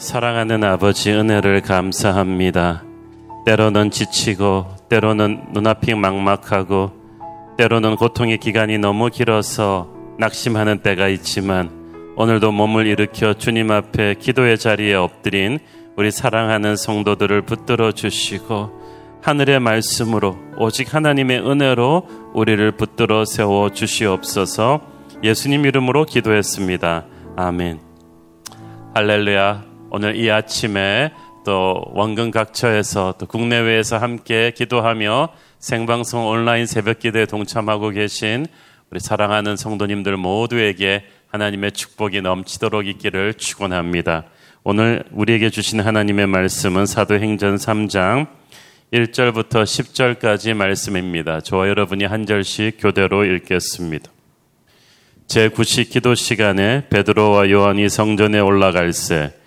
사랑하는 아버지 은혜를 감사합니다. 때로는 지치고, 때로는 눈앞이 막막하고, 때로는 고통의 기간이 너무 길어서 낙심하는 때가 있지만, 오늘도 몸을 일으켜 주님 앞에 기도의 자리에 엎드린 우리 사랑하는 성도들을 붙들어 주시고, 하늘의 말씀으로 오직 하나님의 은혜로 우리를 붙들어 세워 주시옵소서 예수님 이름으로 기도했습니다. 아멘. 할렐루야. 오늘 이 아침에 또 원근 각처에서 또 국내외에서 함께 기도하며 생방송 온라인 새벽 기도에 동참하고 계신 우리 사랑하는 성도님들 모두에게 하나님의 축복이 넘치도록 있기를 축원합니다. 오늘 우리에게 주신 하나님의 말씀은 사도행전 3장 1절부터 10절까지 말씀입니다. 저와 여러분이 한 절씩 교대로 읽겠습니다. 제9시 기도 시간에 베드로와 요한이 성전에 올라갈새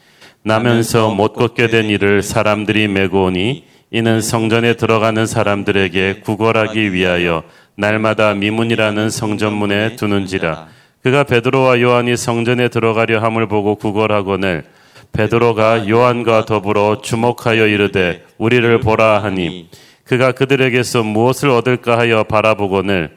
나면서 못 걷게 된 이를 사람들이 메고 오니 이는 성전에 들어가는 사람들에게 구걸하기 위하여 날마다 미문이라는 성전문에 두는지라. 그가 베드로와 요한이 성전에 들어가려 함을 보고 구걸하거늘 베드로가 요한과 더불어 주목하여 이르되 우리를 보라 하니. 그가 그들에게서 무엇을 얻을까 하여 바라보거늘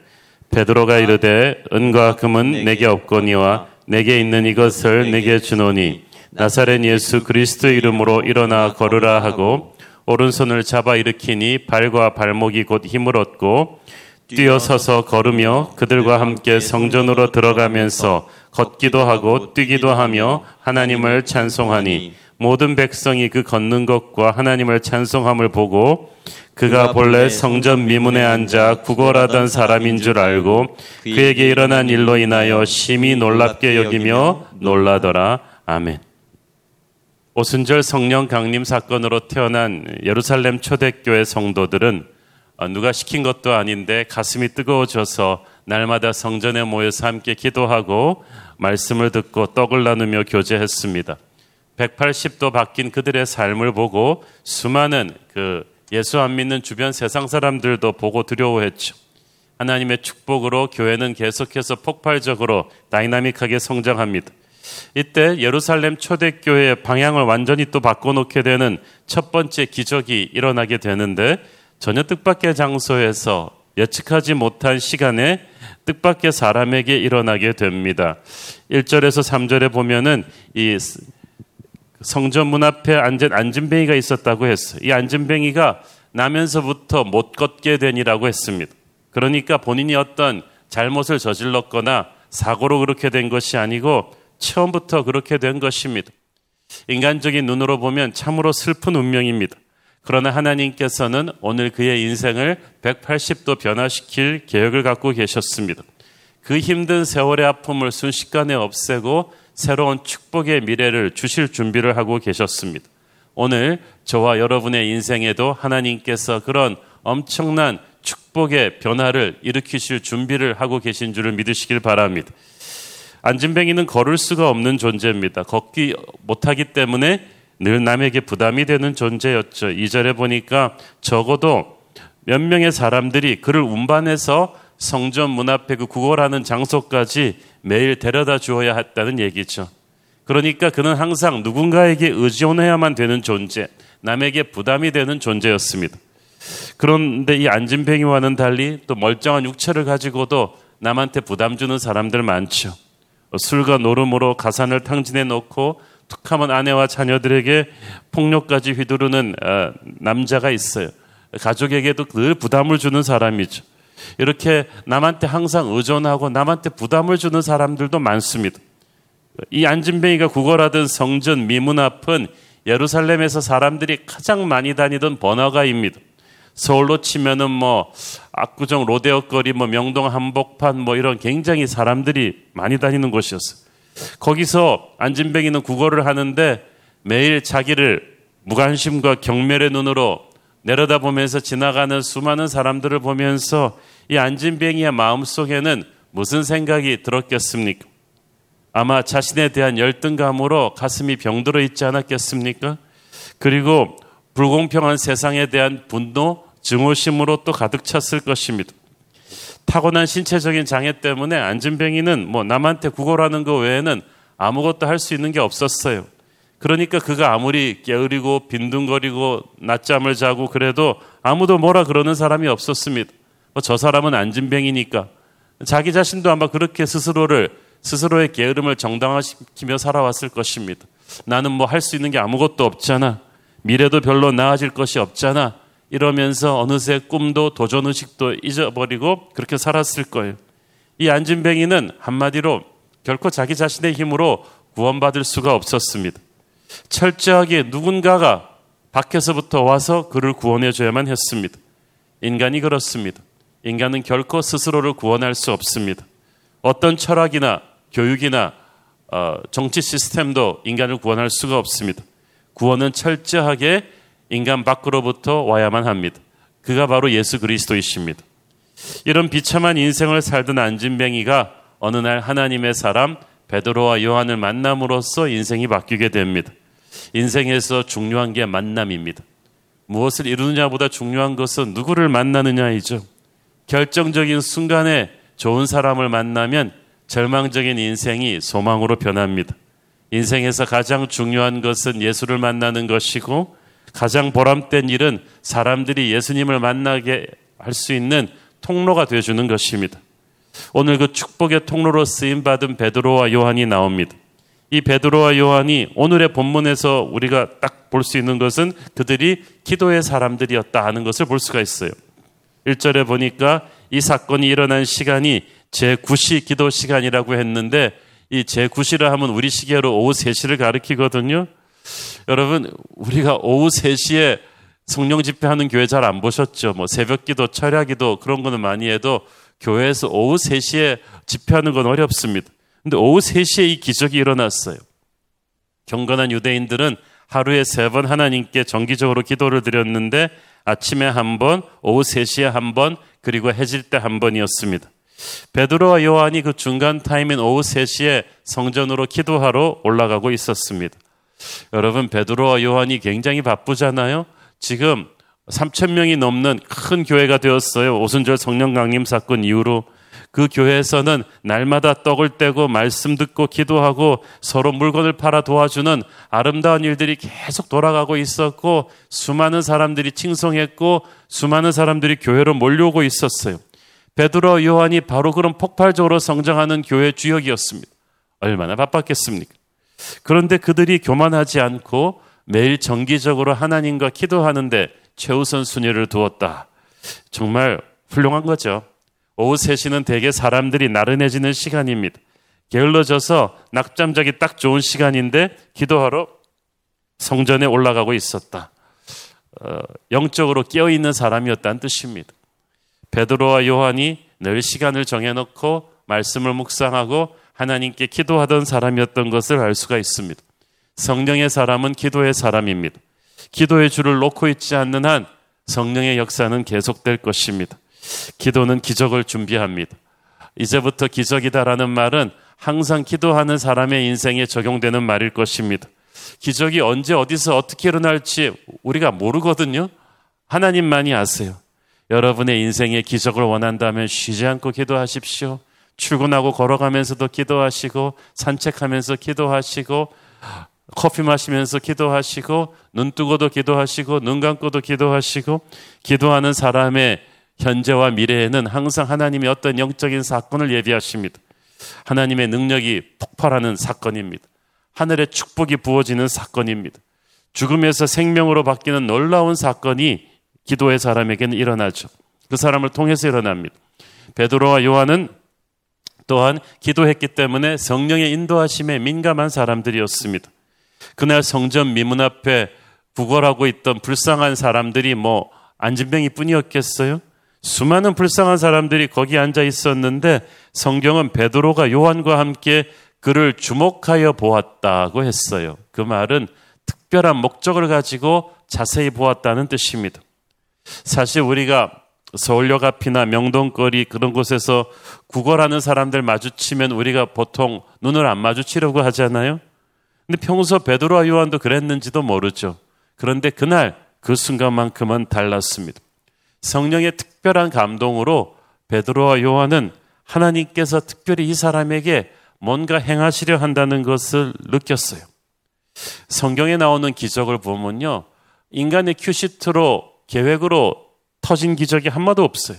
베드로가 이르되 은과 금은 내게 없거니와 내게 있는 이것을 내게 주노니 나사렛 예수 그리스도 이름으로 일어나 걸으라 하고 오른손을 잡아 일으키니 발과 발목이 곧 힘을 얻고 뛰어서서 걸으며 그들과 함께 성전으로 들어가면서 걷기도 하고 뛰기도 하며 하나님을 찬송하니 모든 백성이 그 걷는 것과 하나님을 찬송함을 보고 그가 본래 성전 미문에 앉아 구걸하던 사람인 줄 알고 그에게 일어난 일로 인하여 심히 놀랍게 여기며 놀라더라. 아멘. 오순절 성령 강림 사건으로 태어난 예루살렘 초대교회 성도들은 누가 시킨 것도 아닌데 가슴이 뜨거워져서 날마다 성전에 모여서 함께 기도하고 말씀을 듣고 떡을 나누며 교제했습니다. 180도 바뀐 그들의 삶을 보고 수많은 그 예수 안 믿는 주변 세상 사람들도 보고 두려워했죠. 하나님의 축복으로 교회는 계속해서 폭발적으로 다이나믹하게 성장합니다. 이때 예루살렘 초대교회의 방향을 완전히 또 바꿔놓게 되는 첫 번째 기적이 일어나게 되는데 전혀 뜻밖의 장소에서 예측하지 못한 시간에 뜻밖의 사람에게 일어나게 됩니다. 1절에서 3절에 보면은 이 성전 문 앞에 앉은 안진뱅이가 있었다고 했어요. 이 안진뱅이가 나면서부터 못 걷게 되니라고 했습니다. 그러니까 본인이 어떤 잘못을 저질렀거나 사고로 그렇게 된 것이 아니고 처음부터 그렇게 된 것입니다. 인간적인 눈으로 보면 참으로 슬픈 운명입니다. 그러나 하나님께서는 오늘 그의 인생을 180도 변화시킬 계획을 갖고 계셨습니다. 그 힘든 세월의 아픔을 순식간에 없애고 새로운 축복의 미래를 주실 준비를 하고 계셨습니다. 오늘 저와 여러분의 인생에도 하나님께서 그런 엄청난 축복의 변화를 일으키실 준비를 하고 계신 줄을 믿으시길 바랍니다. 안진뱅이는 걸을 수가 없는 존재입니다. 걷기 못하기 때문에 늘 남에게 부담이 되는 존재였죠. 이절에 보니까 적어도 몇 명의 사람들이 그를 운반해서 성전 문 앞에 그 구걸하는 장소까지 매일 데려다 주어야 했다는 얘기죠. 그러니까 그는 항상 누군가에게 의존해야만 되는 존재, 남에게 부담이 되는 존재였습니다. 그런데 이 안진뱅이와는 달리 또 멀쩡한 육체를 가지고도 남한테 부담 주는 사람들 많죠. 술과 노름으로 가산을 탕진해 놓고 툭하면 아내와 자녀들에게 폭력까지 휘두르는 어, 남자가 있어요. 가족에게도 늘 부담을 주는 사람이죠. 이렇게 남한테 항상 의존하고 남한테 부담을 주는 사람들도 많습니다. 이 안진뱅이가 구걸하던 성전 미문 앞은 예루살렘에서 사람들이 가장 많이 다니던 번화가입니다. 서울로 치면은 뭐 압구정 로데오 거리, 뭐 명동 한복판 뭐 이런 굉장히 사람들이 많이 다니는 곳이었어요. 거기서 안진뱅이는 구걸을 하는데 매일 자기를 무관심과 경멸의 눈으로 내려다보면서 지나가는 수많은 사람들을 보면서 이 안진뱅이의 마음속에는 무슨 생각이 들었겠습니까? 아마 자신에 대한 열등감으로 가슴이 병들어 있지 않았겠습니까? 그리고 불공평한 세상에 대한 분노, 증오심으로 또 가득 찼을 것입니다. 타고난 신체적인 장애 때문에 안진뱅이는 뭐 남한테 구걸하는 것 외에는 아무것도 할 수 있는 게 없었어요. 그러니까 그가 아무리 게으리고 빈둥거리고 낮잠을 자고 그래도 아무도 뭐라 그러는 사람이 없었습니다. 뭐 저 사람은 안진뱅이니까 자기 자신도 아마 그렇게 스스로를 스스로의 게으름을 정당화시키며 살아왔을 것입니다. 나는 뭐 할 수 있는 게 아무것도 없잖아. 미래도 별로 나아질 것이 없잖아. 이러면서 어느새 꿈도 도전 의식도 잊어버리고 그렇게 살았을 거예요. 이 안진뱅이는 한마디로 결코 자기 자신의 힘으로 구원받을 수가 없었습니다. 철저하게 누군가가 밖에서부터 와서 그를 구원해 줘야만 했습니다. 인간이 그렇습니다. 인간은 결코 스스로를 구원할 수 없습니다. 어떤 철학이나 교육이나 어, 정치 시스템도 인간을 구원할 수가 없습니다. 구원은 철저하게 인간 밖으로부터 와야만 합니다. 그가 바로 예수 그리스도이십니다. 이런 비참한 인생을 살던 안진뱅이가 어느 날 하나님의 사람 베드로와 요한을 만남으로써 인생이 바뀌게 됩니다. 인생에서 중요한 게 만남입니다. 무엇을 이루느냐보다 중요한 것은 누구를 만나느냐이죠. 결정적인 순간에 좋은 사람을 만나면 절망적인 인생이 소망으로 변합니다. 인생에서 가장 중요한 것은 예수를 만나는 것이고 가장 보람된 일은 사람들이 예수님을 만나게 할 수 있는 통로가 되어 주는 것입니다. 오늘 그 축복의 통로로 쓰임 받은 베드로와 요한이 나옵니다. 이 베드로와 요한이 오늘의 본문에서 우리가 딱 볼 수 있는 것은 그들이 기도의 사람들이었다 하는 것을 볼 수가 있어요. 1절에 보니까 이 사건이 일어난 시간이 제9시 기도 시간이라고 했는데 이 제9시를 하면 우리 시계로 오후 3시를 가리키거든요. 여러분, 우리가 오후 3시에 성령 집회하는 교회 잘 안 보셨죠? 뭐 새벽 기도, 철야 기도 그런 거는 많이 해도 교회에서 오후 3시에 집회하는 건 어렵습니다. 근데 오후 3시에 이 기적이 일어났어요. 경건한 유대인들은 하루에 세 번 하나님께 정기적으로 기도를 드렸는데 아침에 한 번, 오후 3시에 한 번, 그리고 해질 때 한 번이었습니다. 베드로와 요한이 그 중간 타임인 오후 3시에 성전으로 기도하러 올라가고 있었습니다. 여러분, 베드로와 요한이 굉장히 바쁘잖아요. 지금 3천 명이 넘는 큰 교회가 되었어요. 오순절 성령 강림 사건 이후로 그 교회에서는 날마다 떡을 떼고 말씀 듣고 기도하고 서로 물건을 팔아 도와주는 아름다운 일들이 계속 돌아가고 있었고 수많은 사람들이 칭송했고 수많은 사람들이 교회로 몰려오고 있었어요. 베드로 요한이 바로 그런 폭발적으로 성장하는 교회 주역이었습니다. 얼마나 바빴겠습니까? 그런데 그들이 교만하지 않고 매일 정기적으로 하나님과 기도하는데 최우선 순위를 두었다. 정말 훌륭한 거죠. 오후 3시는 대개 사람들이 나른해지는 시간입니다. 게을러져서 낙잠 자기 딱 좋은 시간인데 기도하러 성전에 올라가고 있었다. 어, 영적으로 깨어 있는 사람이었다는 뜻입니다. 베드로와 요한이 늘 시간을 정해놓고 말씀을 묵상하고 하나님께 기도하던 사람이었던 것을 알 수가 있습니다. 성령의 사람은 기도의 사람입니다. 기도의 줄을 놓고 있지 않는 한 성령의 역사는 계속될 것입니다. 기도는 기적을 준비합니다. 이제부터 기적이다라는 말은 항상 기도하는 사람의 인생에 적용되는 말일 것입니다. 기적이 언제 어디서 어떻게 일어날지 우리가 모르거든요. 하나님만이 아세요. 여러분의 인생에 기적을 원한다면 쉬지 않고 기도하십시오. 출근하고 걸어가면서도 기도하시고 산책하면서 기도하시고 커피 마시면서 기도하시고 눈 뜨고도 기도하시고 눈 감고도 기도하시고 기도하는 사람의 현재와 미래에는 항상 하나님의 어떤 영적인 사건을 예비하십니다. 하나님의 능력이 폭발하는 사건입니다. 하늘의 축복이 부어지는 사건입니다. 죽음에서 생명으로 바뀌는 놀라운 사건이 기도의 사람에게는 일어나죠. 그 사람을 통해서 일어납니다. 베드로와 요한은 또한 기도했기 때문에 성령의 인도하심에 민감한 사람들이었습니다. 그날 성전 미문 앞에 구걸하고 있던 불쌍한 사람들이 뭐 안진뱅이 뿐이었겠어요? 수많은 불쌍한 사람들이 거기 앉아 있었는데 성경은 베드로가 요한과 함께 그를 주목하여 보았다고 했어요. 그 말은 특별한 목적을 가지고 자세히 보았다는 뜻입니다. 사실 우리가 서울역 앞이나 명동거리 그런 곳에서 구걸하는 사람들 마주치면 우리가 보통 눈을 안 마주치려고 하잖아요. 근데 평소 베드로와 요한도 그랬는지도 모르죠. 그런데 그날 그 순간만큼은 달랐습니다. 성령의 특별한 감동으로 베드로와 요한은 하나님께서 특별히 이 사람에게 뭔가 행하시려 한다는 것을 느꼈어요. 성경에 나오는 기적을 보면요. 인간의 큐시트로 계획으로 터진 기적이 한마도 없어요.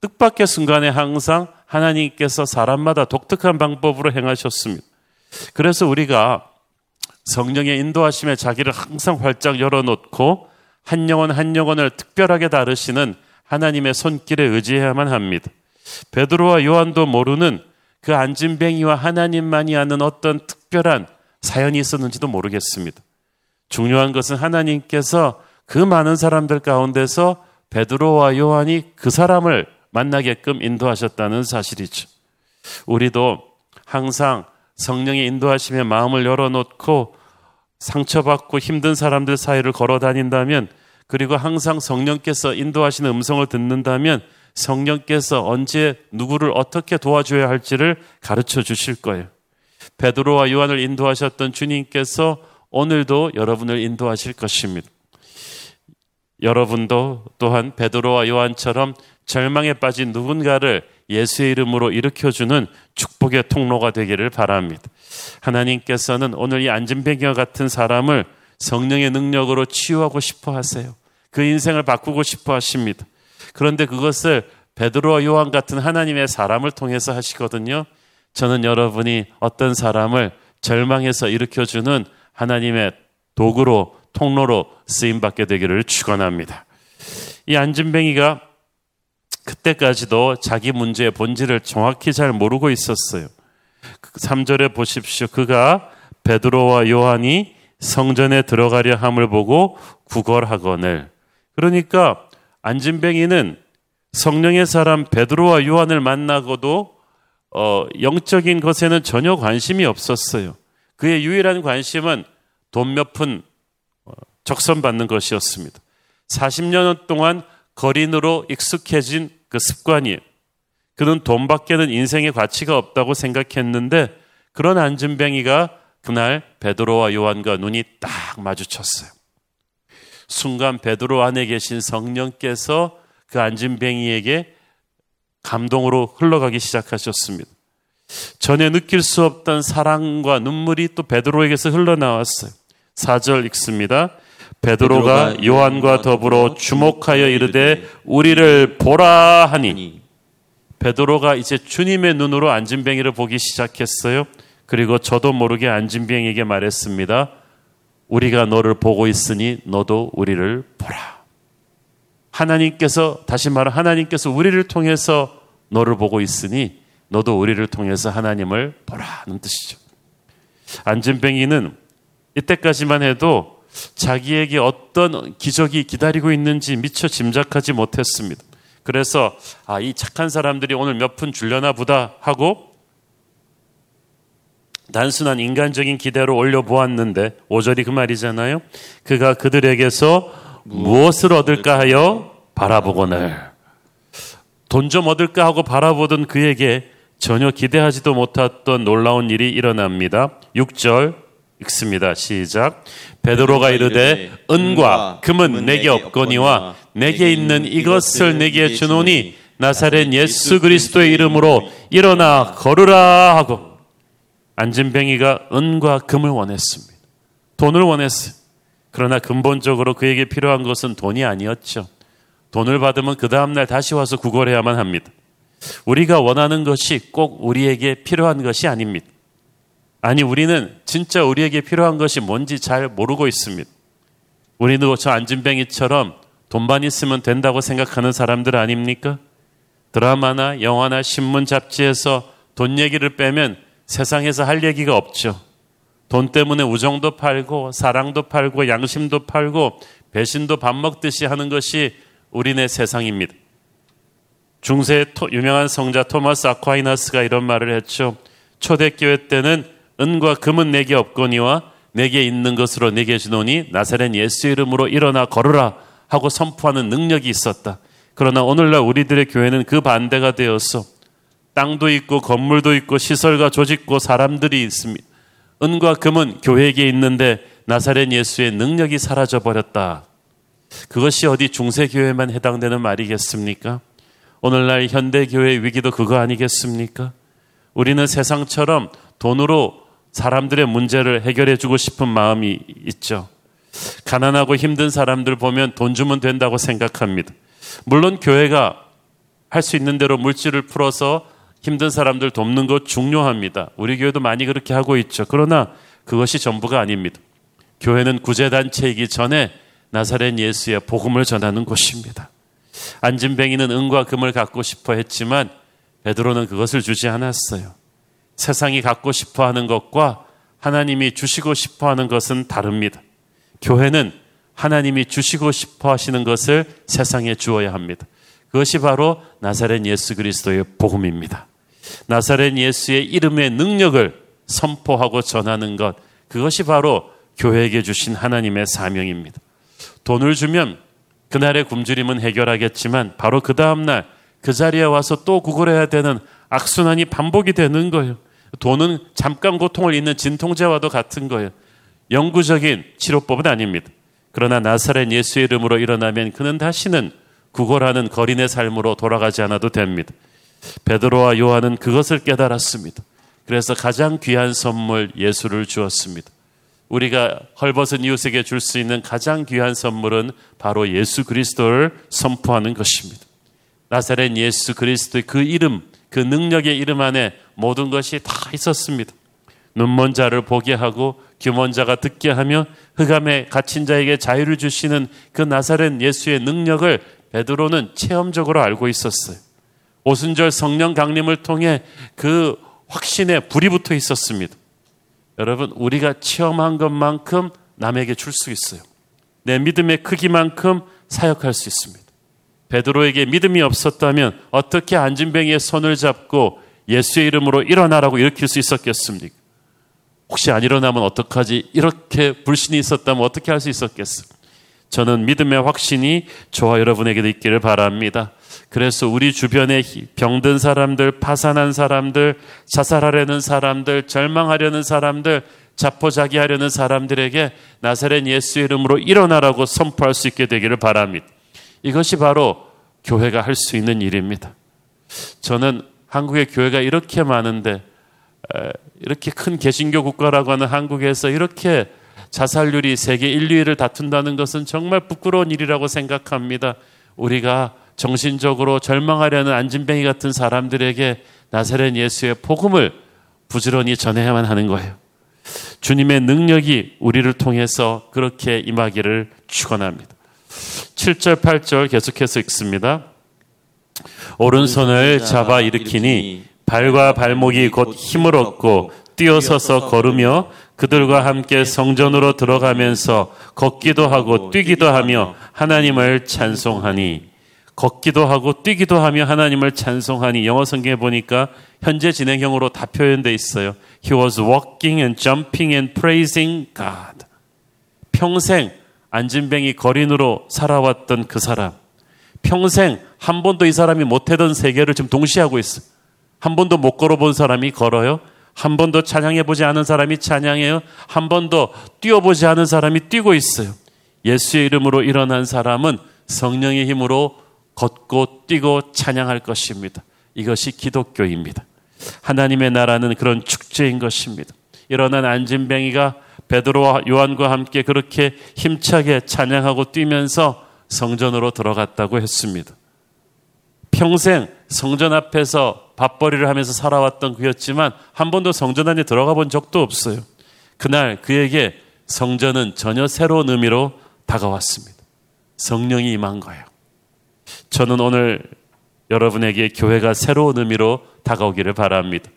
뜻밖의 순간에 항상 하나님께서 사람마다 독특한 방법으로 행하셨습니다. 그래서 우리가 성령의 인도하심에 자기를 항상 활짝 열어놓고 한 영혼 한 영혼을 특별하게 다루시는 하나님의 손길에 의지해야만 합니다. 베드로와 요한도 모르는 그 안진뱅이와 하나님만이 아는 어떤 특별한 사연이 있었는지도 모르겠습니다. 중요한 것은 하나님께서 그 많은 사람들 가운데서 베드로와 요한이 그 사람을 만나게끔 인도하셨다는 사실이죠. 우리도 항상 성령의 인도하심에 마음을 열어놓고 상처받고 힘든 사람들 사이를 걸어 다닌다면 그리고 항상 성령께서 인도하시는 음성을 듣는다면 성령께서 언제 누구를 어떻게 도와줘야 할지를 가르쳐 주실 거예요. 베드로와 요한을 인도하셨던 주님께서 오늘도 여러분을 인도하실 것입니다. 여러분도 또한 베드로와 요한처럼 절망에 빠진 누군가를 예수의 이름으로 일으켜주는 축복의 통로가 되기를 바랍니다. 하나님께서는 오늘 이 안진뱅이와 같은 사람을 성령의 능력으로 치유하고 싶어 하세요. 그 인생을 바꾸고 싶어 하십니다. 그런데 그것을 베드로와 요한 같은 하나님의 사람을 통해서 하시거든요. 저는 여러분이 어떤 사람을 절망해서 일으켜주는 하나님의 도구로 통로로 쓰임 받게 되기를 축원합니다. 이 안진뱅이가 그때까지도 자기 문제의 본질을 정확히 잘 모르고 있었어요. 3절에 보십시오. 그가 베드로와 요한이 성전에 들어가려 함을 보고 구걸하거늘. 그러니까 안진뱅이는 성령의 사람 베드로와 요한을 만나고도 어, 영적인 것에는 전혀 관심이 없었어요. 그의 유일한 관심은 돈 몇푼 어, 적선받는 것이었습니다. 40년 동안 거린으로 익숙해진 그 습관이에요. 그는 돈 밖에는 인생의 가치가 없다고 생각했는데 그런 안진뱅이가 그날 베드로와 요한과 눈이 딱 마주쳤어요. 순간 베드로 안에 계신 성령께서 그 안진뱅이에게 감동으로 흘러가기 시작하셨습니다. 전에 느낄 수 없던 사랑과 눈물이 또 베드로에게서 흘러나왔어요. 4절 읽습니다. 베드로가 요한과 더불어 주목하여 이르되 우리를 보라 하니 베드로가 이제 주님의 눈으로 안진뱅이를 보기 시작했어요. 그리고 저도 모르게 안진뱅이에게 말했습니다. 우리가 너를 보고 있으니 너도 우리를 보라. 하나님께서 다시 말해 하나님께서 우리를 통해서 너를 보고 있으니 너도 우리를 통해서 하나님을 보라는 뜻이죠. 안진뱅이는 이때까지만 해도 자기에게 어떤 기적이 기다리고 있는지 미처 짐작하지 못했습니다. 그래서 아, 이 착한 사람들이 오늘 몇 푼 줄려나 보다 하고 단순한 인간적인 기대로 올려보았는데 5절이 그 말이잖아요. 그가 그들에게서 무엇을 얻을까 하여 바라보거늘 돈 좀 얻을까 하고 바라보던 그에게 전혀 기대하지도 못했던 놀라운 일이 일어납니다. 6절 읽습니다. 시작. 베드로가 이르되 은과 금은 내게 없거니와 내게 있는 이것을 내게 주노니 나사렛 예수 그리스도의 이름으로 일어나 걸으라 하고 안진뱅이가 은과 금을 원했습니다. 돈을 원했어요. 그러나 근본적으로 그에게 필요한 것은 돈이 아니었죠. 돈을 받으면 그 다음날 다시 와서 구걸해야만 합니다. 우리가 원하는 것이 꼭 우리에게 필요한 것이 아닙니다. 아니, 우리는 진짜 우리에게 필요한 것이 뭔지 잘 모르고 있습니다. 우리는 저 안진뱅이처럼 돈만 있으면 된다고 생각하는 사람들 아닙니까? 드라마나 영화나 신문 잡지에서 돈 얘기를 빼면 세상에서 할 얘기가 없죠. 돈 때문에 우정도 팔고 사랑도 팔고 양심도 팔고 배신도 밥 먹듯이 하는 것이 우리네 세상입니다. 중세 유명한 성자 토마스 아쿠아이나스가 이런 말을 했죠. 초대교회 때는 은과 금은 내게 없거니와 내게 있는 것으로 내게 주노니 나사렛 예수 이름으로 일어나 걸으라 하고 선포하는 능력이 있었다. 그러나 오늘날 우리들의 교회는 그 반대가 되어서 땅도 있고 건물도 있고 시설과 조직고 사람들이 있습니다. 은과 금은 교회에게 있는데 나사렛 예수의 능력이 사라져 버렸다. 그것이 어디 중세 교회만 해당되는 말이겠습니까? 오늘날 현대 교회의 위기도 그거 아니겠습니까? 우리는 세상처럼 돈으로 사람들의 문제를 해결해 주고 싶은 마음이 있죠. 가난하고 힘든 사람들 보면 돈 주면 된다고 생각합니다. 물론 교회가 할 수 있는 대로 물질을 풀어서 힘든 사람들 돕는 것 중요합니다. 우리 교회도 많이 그렇게 하고 있죠. 그러나 그것이 전부가 아닙니다. 교회는 구제단체이기 전에 나사렛 예수의 복음을 전하는 곳입니다. 안진뱅이는 은과 금을 갖고 싶어 했지만 베드로는 그것을 주지 않았어요. 세상이 갖고 싶어 하는 것과 하나님이 주시고 싶어 하는 것은 다릅니다. 교회는 하나님이 주시고 싶어 하시는 것을 세상에 주어야 합니다. 그것이 바로 나사렛 예수 그리스도의 복음입니다. 나사렛 예수의 이름의 능력을 선포하고 전하는 것, 그것이 바로 교회에게 주신 하나님의 사명입니다. 돈을 주면 그날의 굶주림은 해결하겠지만 바로 그 다음날 그 자리에 와서 또 구걸해야 되는 악순환이 반복이 되는 거예요. 돈은 잠깐 고통을 잊는 진통제와도 같은 거예요. 영구적인 치료법은 아닙니다. 그러나 나사렛 예수의 이름으로 일어나면 그는 다시는 구걸하는 거린의 삶으로 돌아가지 않아도 됩니다. 베드로와 요한은 그것을 깨달았습니다. 그래서 가장 귀한 선물 예수를 주었습니다. 우리가 헐벗은 이웃에게 줄 수 있는 가장 귀한 선물은 바로 예수 그리스도를 선포하는 것입니다. 나사렛 예수 그리스도의 그 이름, 그 능력의 이름 안에 모든 것이 다 있었습니다. 눈먼 자를 보게 하고 규먼 자가 듣게 하며 흑암에 갇힌 자에게 자유를 주시는 그 나사렛 예수의 능력을 베드로는 체험적으로 알고 있었어요. 오순절 성령 강림을 통해 그 확신에 불이 붙어 있었습니다. 여러분, 우리가 체험한 것만큼 남에게 줄 수 있어요. 내 믿음의 크기만큼 사역할 수 있습니다. 베드로에게 믿음이 없었다면 어떻게 안진뱅이의 손을 잡고 예수의 이름으로 일어나라고 일으킬 수 있었겠습니까? 혹시 안 일어나면 어떡하지? 이렇게 불신이 있었다면 어떻게 할 수 있었겠어? 저는 믿음의 확신이 저와 여러분에게도 있기를 바랍니다. 그래서 우리 주변에 병든 사람들, 파산한 사람들, 자살하려는 사람들, 절망하려는 사람들, 자포자기하려는 사람들에게 나사렛 예수 이름으로 일어나라고 선포할 수 있게 되기를 바랍니다. 이것이 바로 교회가 할 수 있는 일입니다. 저는 한국의 교회가 이렇게 많은데 이렇게 큰 개신교 국가라고 하는 한국에서 이렇게 자살률이 세계 1, 2위를 다툰다는 것은 정말 부끄러운 일이라고 생각합니다. 우리가 정신적으로 절망하려는 안진뱅이 같은 사람들에게 나사렛 예수의 복음을 부지런히 전해야만 하는 거예요. 주님의 능력이 우리를 통해서 그렇게 임하기를 축원합니다. 7절 8절 계속해서 읽습니다. 오른손을 잡아 일으키니 발과 발목이 곧 힘을 얻고 뛰어서서 걸으며 그들과 함께 성전으로 들어가면서 걷기도 하고 뛰기도 하며 하나님을 찬송하니 걷기도 하고 뛰기도 하며 하나님을 찬송하니 영어 성경에 보니까 현재 진행형으로 다 표현되어 있어요. He was walking and jumping and praising God. 평생 안진뱅이 거린으로 살아왔던 그 사람. 평생 한 번도 이 사람이 못하던 세계를 지금 동시에 하고 있어. 한 번도 못 걸어본 사람이 걸어요. 한 번도 찬양해 보지 않은 사람이 찬양해요. 한 번도 뛰어보지 않은 사람이 뛰고 있어요. 예수의 이름으로 일어난 사람은 성령의 힘으로 걷고 뛰고 찬양할 것입니다. 이것이 기독교입니다. 하나님의 나라는 그런 축제인 것입니다. 일어난 안진뱅이가 베드로와 요한과 함께 그렇게 힘차게 찬양하고 뛰면서 성전으로 들어갔다고 했습니다. 평생 성전 앞에서 밥벌이를 하면서 살아왔던 그였지만 한 번도 성전 안에 들어가 본 적도 없어요. 그날 그에게 성전은 전혀 새로운 의미로 다가왔습니다. 성령이 임한 거예요. 저는 오늘 여러분에게 교회가 새로운 의미로 다가오기를 바랍니다.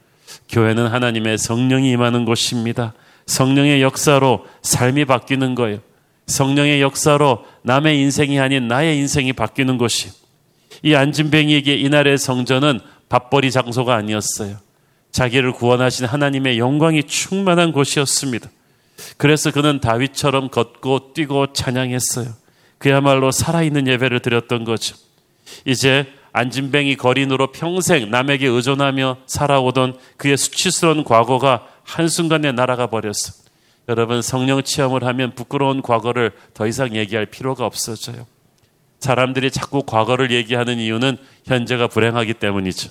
교회는 하나님의 성령이 임하는 곳입니다. 성령의 역사로 삶이 바뀌는 거예요. 성령의 역사로 남의 인생이 아닌 나의 인생이 바뀌는 곳이. 이 안진뱅이에게 이날의 성전은 밥벌이 장소가 아니었어요. 자기를 구원하신 하나님의 영광이 충만한 곳이었습니다. 그래서 그는 다윗처럼 걷고 뛰고 찬양했어요. 그야말로 살아있는 예배를 드렸던 거죠. 이제 안진뱅이 거린으로 평생 남에게 의존하며 살아오던 그의 수치스러운 과거가 한순간에 날아가 버렸어. 여러분 성령 체험을 하면 부끄러운 과거를 더 이상 얘기할 필요가 없어져요. 사람들이 자꾸 과거를 얘기하는 이유는 현재가 불행하기 때문이죠.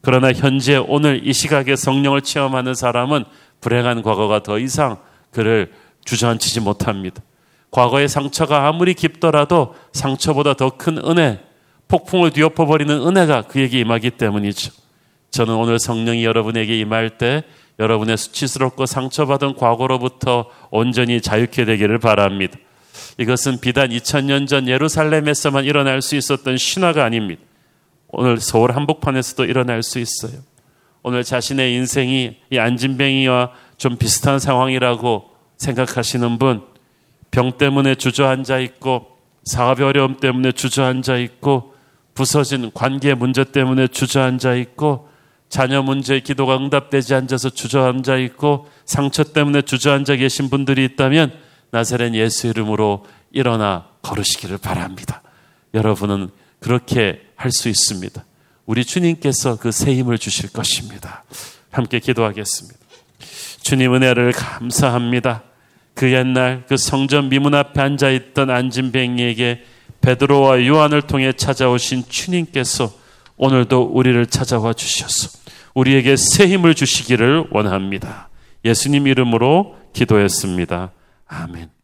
그러나 현재 오늘 이 시각에 성령을 체험하는 사람은 불행한 과거가 더 이상 그를 주저앉히지 못합니다. 과거의 상처가 아무리 깊더라도 상처보다 더 큰 은혜, 폭풍을 뒤엎어버리는 은혜가 그에게 임하기 때문이죠. 저는 오늘 성령이 여러분에게 임할 때 여러분의 수치스럽고 상처받은 과거로부터 온전히 자유케 되기를 바랍니다. 이것은 비단 2000년 전 예루살렘에서만 일어날 수 있었던 신화가 아닙니다. 오늘 서울 한복판에서도 일어날 수 있어요. 오늘 자신의 인생이 이 안진뱅이와 좀 비슷한 상황이라고 생각하시는 분, 병 때문에 주저앉아 있고, 사업의 어려움 때문에 주저앉아 있고, 부서진 관계 문제 때문에 주저앉아 있고, 자녀 문제 기도가 응답되지 않아서 주저앉아 있고, 상처 때문에 주저앉아 계신 분들이 있다면, 나사렛 예수 이름으로 일어나 걸으시기를 바랍니다. 여러분은 그렇게 할 수 있습니다. 우리 주님께서 그 새 힘을 주실 것입니다. 함께 기도하겠습니다. 주님 은혜를 감사합니다. 그 옛날 그 성전 미문 앞에 앉아 있던 안진뱅이에게 베드로와 요한을 통해 찾아오신 주님께서 오늘도 우리를 찾아와 주셔서 우리에게 새 힘을 주시기를 원합니다. 예수님 이름으로 기도했습니다. 아멘.